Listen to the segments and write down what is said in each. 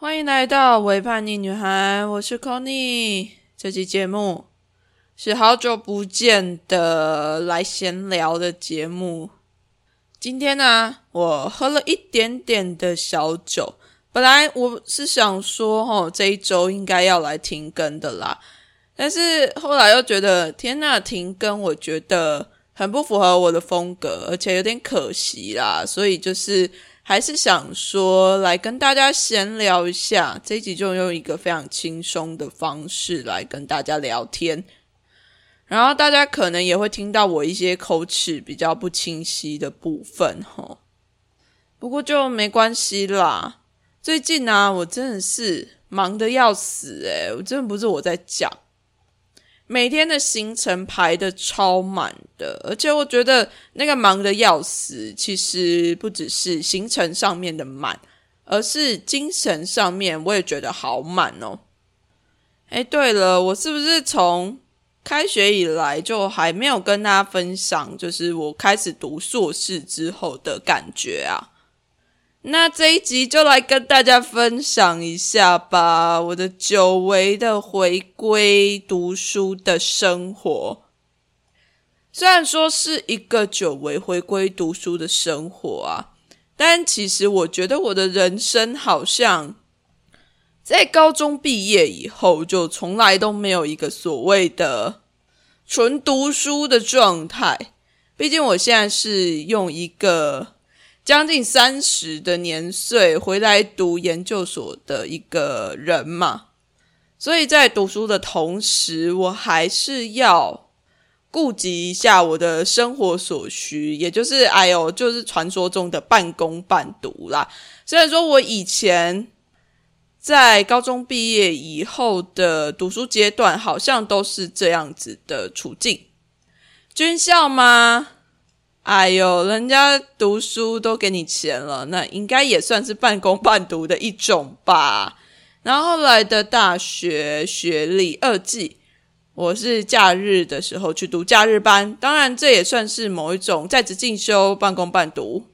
欢迎来到微叛逆女孩，我是 Conny。这期节目是好久不见的来闲聊的节目。今天呢，我喝了一点点的小酒。本来我是想说，哦，这一周应该要来停更的啦，但是后来又觉得，天呐，停更，我觉得很不符合我的风格，而且有点可惜啦，所以就是。还是想说来跟大家闲聊一下，这一集就用一个非常轻松的方式来跟大家聊天，然后大家可能也会听到我一些口齿比较不清晰的部分哈，不过就没关系啦。最近呢，我真的是忙的要死诶，我真的不是我在讲。每天的行程排的超满的，而且我觉得那个忙的要死，其实不只是行程上面的满，而是精神上面我也觉得好满哦。哎，对了，我是不是从开学以来就还没有跟大家分享，就是我开始读硕士之后的感觉啊？那这一集就来跟大家分享一下吧，我的久违的回归读书的生活。虽然说是一个久违回归读书的生活啊，但其实我觉得我的人生好像在高中毕业以后，就从来都没有一个所谓的纯读书的状态。毕竟我现在是用一个。将近三十的年岁回来读研究所的一个人嘛，所以在读书的同时，我还是要顾及一下我的生活所需，也就是哎呦，就是传说中的半工半读啦。虽然说我以前在高中毕业以后的读书阶段，好像都是这样子的处境，军校吗？哎呦，人家读书都给你钱了，那应该也算是半工半读的一种吧。然后来的大学学历二季，我是假日的时候去读假日班，当然这也算是某一种在职进修，半工半读。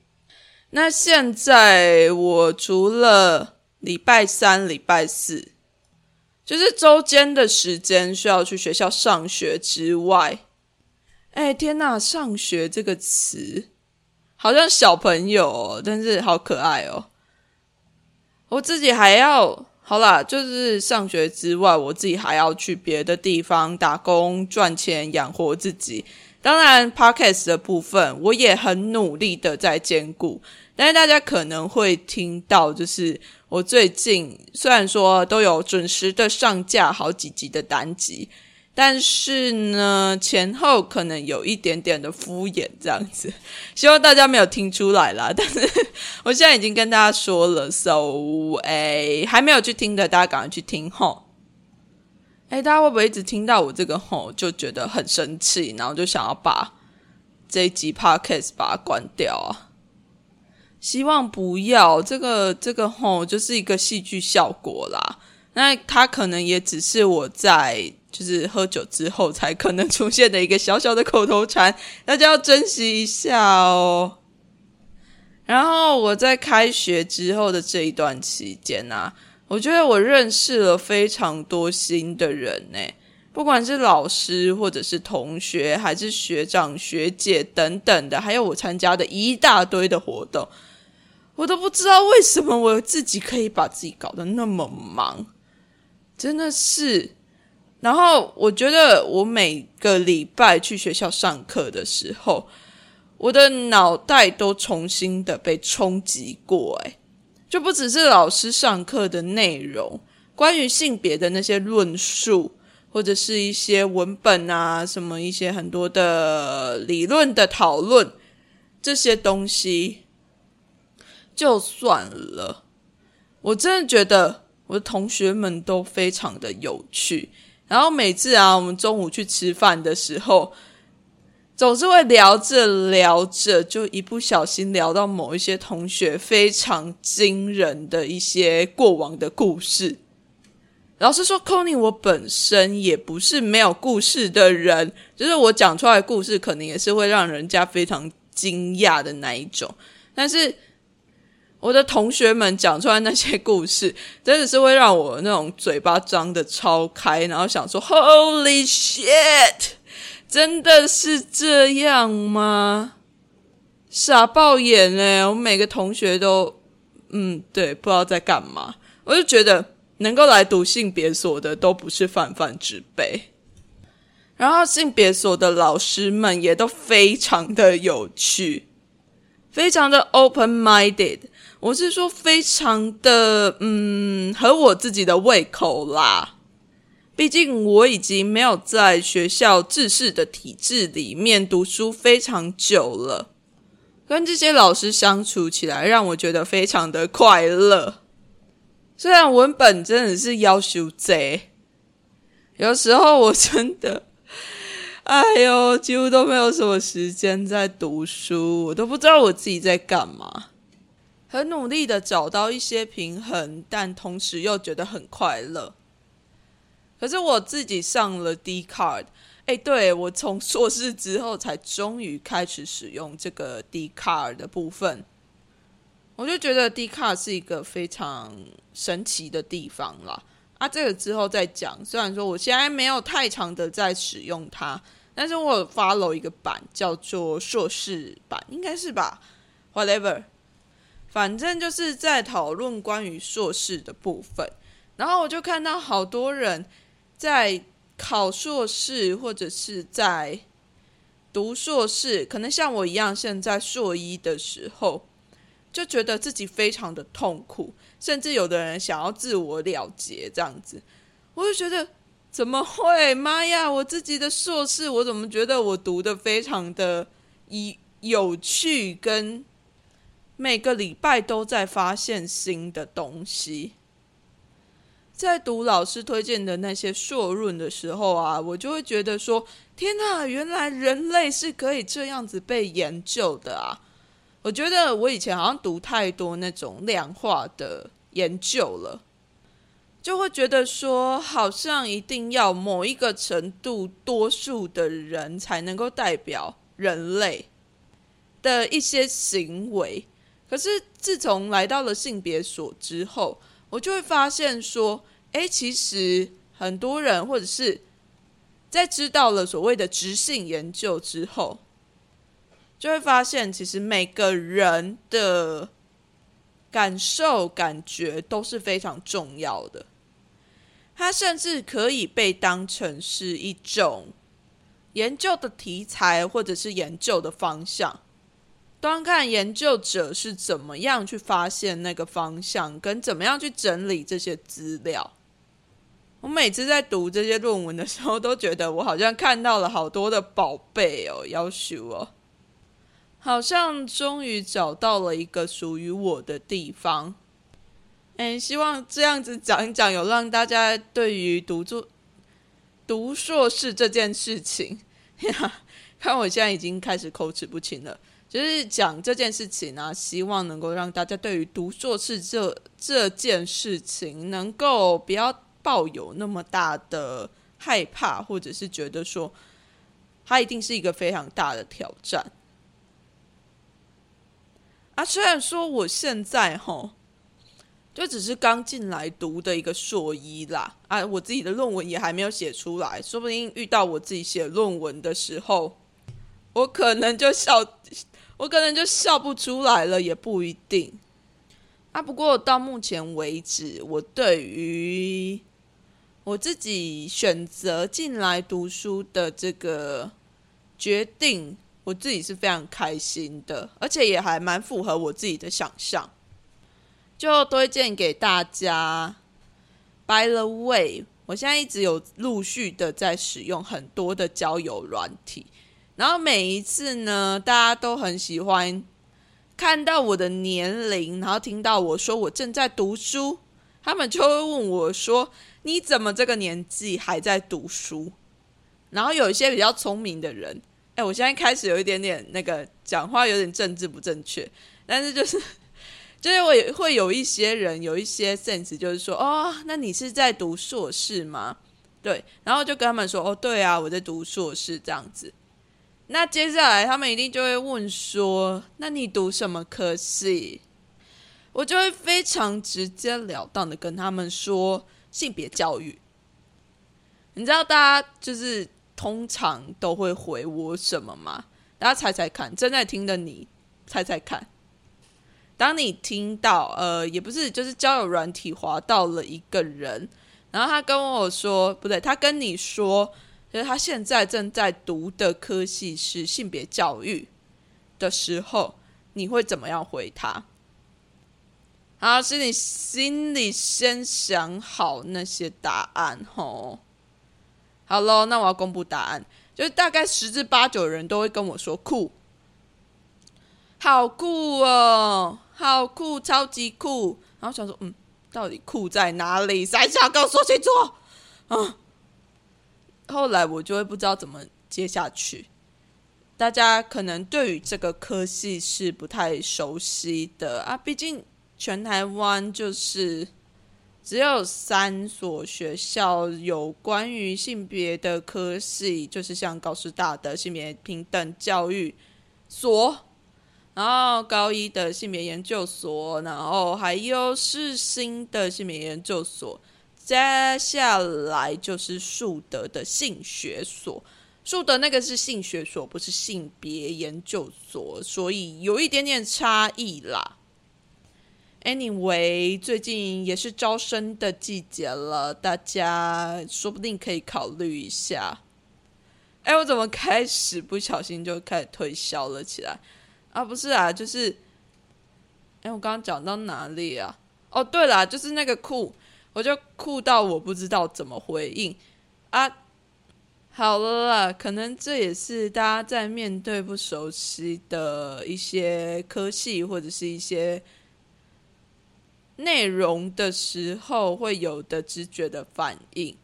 那现在我除了礼拜三、礼拜四，就是周间的时间需要去学校上学之外。哎天呐，上学这个词好像小朋友，哦但是好可爱哦。我自己还要好啦，就是上学之外，我自己还要去别的地方打工赚钱养活自己。当然，podcast 的部分我也很努力的在兼顾。但是大家可能会听到，就是我最近虽然说都有准时的上架好几集的单集。但是呢，前后可能有一点点的敷衍，这样子，希望大家没有听出来啦。但是我现在已经跟大家说了，so 哎，还没有去听的，大家赶快去听吼。哎，大家会不会一直听到我这个吼就觉得很生气，然后就想要把这一集 podcast 把它关掉啊？希望不要，这个这个吼就是一个戏剧效果啦。那它可能也只是我在。就是喝酒之后才可能出现的一个小小的口头禅，大家要珍惜一下哦。然后我在开学之后的这一段期间啊，我觉得我认识了非常多新的人呢，不管是老师或者是同学，还是学长学姐等等的，还有我参加的一大堆的活动，我都不知道为什么我自己可以把自己搞得那么忙，真的是。然后我觉得，我每个礼拜去学校上课的时候，我的脑袋都重新的被冲击过。哎，就不只是老师上课的内容，关于性别的那些论述，或者是一些文本啊，什么一些很多的理论的讨论，这些东西就算了。我真的觉得我的同学们都非常的有趣。然后每次啊，我们中午去吃饭的时候，总是会聊着聊着，就一不小心聊到某一些同学非常惊人的一些过往的故事。老实说 c o n y 我本身也不是没有故事的人，就是我讲出来故事，可能也是会让人家非常惊讶的那一种。但是我的同学们讲出来那些故事，真的是会让我那种嘴巴张的超开，然后想说 “Holy shit”，真的是这样吗？傻爆眼哎！我每个同学都，嗯，对，不知道在干嘛。我就觉得能够来读性别所的都不是泛泛之辈，然后性别所的老师们也都非常的有趣，非常的 open minded。我是说，非常的嗯，合我自己的胃口啦。毕竟我已经没有在学校制式的体制里面读书非常久了，跟这些老师相处起来，让我觉得非常的快乐。虽然文本真的是要求贼，有时候我真的，哎呦，几乎都没有什么时间在读书，我都不知道我自己在干嘛。很努力的找到一些平衡，但同时又觉得很快乐。可是我自己上了 D card，哎，对我从硕士之后才终于开始使用这个 D card 的部分，我就觉得 D card 是一个非常神奇的地方啦。啊，这个之后再讲。虽然说我现在没有太长的在使用它，但是我 follow 一个版叫做硕士版，应该是吧？Whatever。反正就是在讨论关于硕士的部分，然后我就看到好多人在考硕士或者是在读硕士，可能像我一样，现在硕一的时候就觉得自己非常的痛苦，甚至有的人想要自我了结这样子，我就觉得怎么会？妈呀！我自己的硕士，我怎么觉得我读的非常的有趣跟。每个礼拜都在发现新的东西，在读老师推荐的那些硕论的时候啊，我就会觉得说：天哪，原来人类是可以这样子被研究的啊！我觉得我以前好像读太多那种量化的研究了，就会觉得说，好像一定要某一个程度多数的人才能够代表人类的一些行为。可是自从来到了性别所之后，我就会发现说，哎，其实很多人或者是在知道了所谓的直性研究之后，就会发现其实每个人的感受、感觉都是非常重要的。它甚至可以被当成是一种研究的题材，或者是研究的方向。端看研究者是怎么样去发现那个方向，跟怎么样去整理这些资料。我每次在读这些论文的时候，都觉得我好像看到了好多的宝贝哦，要求哦，好像终于找到了一个属于我的地方。哎，希望这样子讲一讲，有让大家对于读作读硕士这件事情，看我现在已经开始口齿不清了。就是讲这件事情呢，希望能够让大家对于读硕士这这件事情，能够不要抱有那么大的害怕，或者是觉得说它一定是一个非常大的挑战。啊，虽然说我现在哈，就只是刚进来读的一个硕一啦，啊，我自己的论文也还没有写出来，说不定遇到我自己写论文的时候，我可能就笑。我可能就笑不出来了，也不一定。啊，不过到目前为止，我对于我自己选择进来读书的这个决定，我自己是非常开心的，而且也还蛮符合我自己的想象。就推荐给大家。By the way，我现在一直有陆续的在使用很多的交友软体。然后每一次呢，大家都很喜欢看到我的年龄，然后听到我说我正在读书，他们就会问我说：“你怎么这个年纪还在读书？”然后有一些比较聪明的人，哎，我现在开始有一点点那个讲话有点政治不正确，但是就是就是我也会有一些人有一些 sense，就是说：“哦，那你是在读硕士吗？”对，然后就跟他们说：“哦，对啊，我在读硕士这样子。”那接下来他们一定就会问说：“那你读什么科系？”我就会非常直截了当的跟他们说性别教育。你知道大家就是通常都会回我什么吗？大家猜猜看，正在听的你猜猜看。当你听到呃，也不是，就是交友软体滑到了一个人，然后他跟我说，不对，他跟你说，就是他现在正在读的科系是性别教育的时候，你会怎么样回他？好，是你心里先想好那些答案吼。好喽，那我要公布答案，就是大概十之八九人都会跟我说酷，好酷哦。好酷，超级酷！然后想说，嗯，到底酷在哪里？三小跟我说清楚。嗯，后来我就会不知道怎么接下去。大家可能对于这个科系是不太熟悉的啊，毕竟全台湾就是只有三所学校有关于性别的科系，就是像高师大的性别平等教育所。然后高一的性别研究所，然后还有是新的性别研究所，接下来就是树德的性学所。树德那个是性学所，不是性别研究所，所以有一点点差异啦。Anyway，最近也是招生的季节了，大家说不定可以考虑一下。哎，我怎么开始不小心就开始推销了起来？啊，不是啊，就是，哎，我刚刚讲到哪里啊？哦，对了，就是那个酷，我就酷到我不知道怎么回应啊。好了啦，可能这也是大家在面对不熟悉的一些科系或者是一些内容的时候会有的直觉的反应。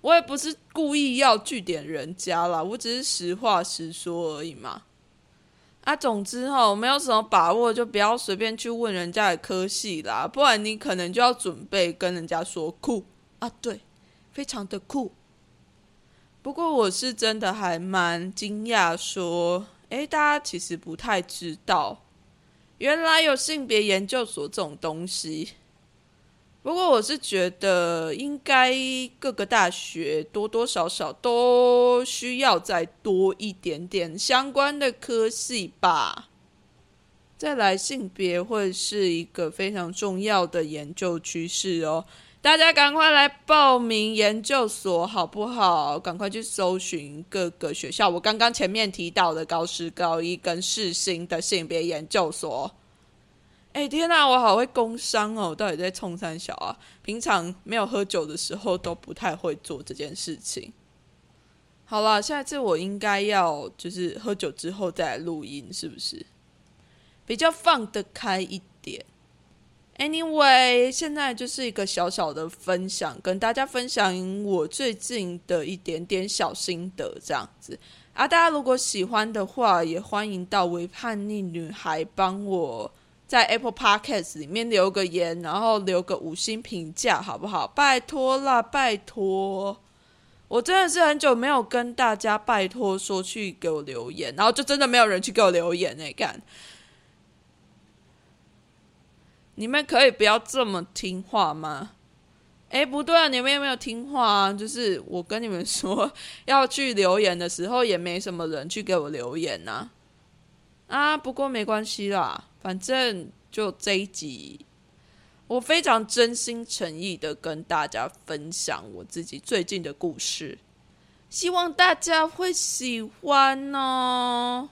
我也不是故意要据点人家啦，我只是实话实说而已嘛。啊，总之哈，没有什么把握，就不要随便去问人家的科系啦，不然你可能就要准备跟人家说酷啊，对，非常的酷。不过我是真的还蛮惊讶，说，诶，大家其实不太知道，原来有性别研究所这种东西。不过我是觉得，应该各个大学多多少少都需要再多一点点相关的科系吧。再来，性别会是一个非常重要的研究趋势哦，大家赶快来报名研究所好不好？赶快去搜寻各个学校，我刚刚前面提到的高师、高一跟世新的性别研究所。哎天呐，我好会工伤哦！到底在冲三小啊？平常没有喝酒的时候都不太会做这件事情。好了，下一次我应该要就是喝酒之后再来录音，是不是？比较放得开一点。Anyway，现在就是一个小小的分享，跟大家分享我最近的一点点小心得，这样子啊。大家如果喜欢的话，也欢迎到为叛逆女孩帮我。在 Apple Podcast 里面留个言，然后留个五星评价，好不好？拜托啦，拜托！我真的是很久没有跟大家拜托说去给我留言，然后就真的没有人去给我留言哎，干！你们可以不要这么听话吗？哎，不对啊，你们有没有听话啊？就是我跟你们说 要去留言的时候，也没什么人去给我留言呐。啊，不过没关系啦。反正就这一集，我非常真心诚意的跟大家分享我自己最近的故事，希望大家会喜欢哦。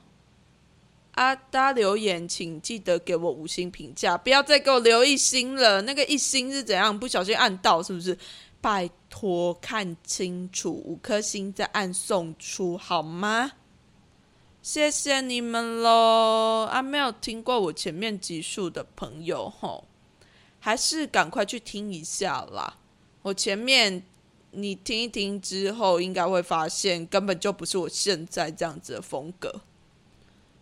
啊，大家留言请记得给我五星评价，不要再给我留一星了。那个一星是怎样？不小心按到是不是？拜托看清楚，五颗星再按送出好吗？谢谢你们喽！啊，没有听过我前面集数的朋友吼，还是赶快去听一下啦。我前面你听一听之后，应该会发现根本就不是我现在这样子的风格。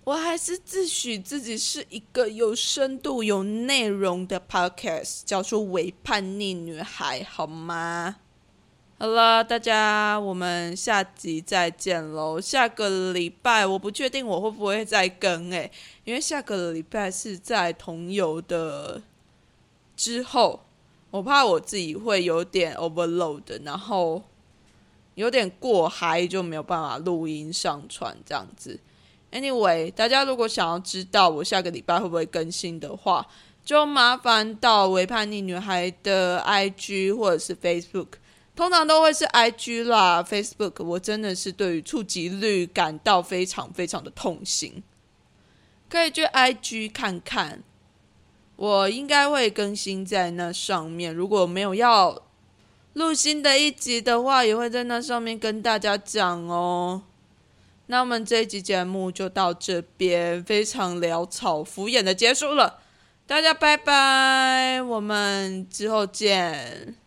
我还是自诩自己是一个有深度、有内容的 podcast，叫做“伪叛逆女孩”，好吗？好了，大家，我们下集再见喽。下个礼拜我不确定我会不会再更诶，因为下个礼拜是在同游的之后，我怕我自己会有点 overload，然后有点过嗨，就没有办法录音上传这样子。Anyway，大家如果想要知道我下个礼拜会不会更新的话，就麻烦到《维叛逆女孩》的 IG 或者是 Facebook。通常都会是 I G 啦，Facebook，我真的是对于触及率感到非常非常的痛心。可以去 I G 看看，我应该会更新在那上面。如果没有要录新的一集的话，也会在那上面跟大家讲哦。那我们这一集节目就到这边，非常潦草敷衍的结束了。大家拜拜，我们之后见。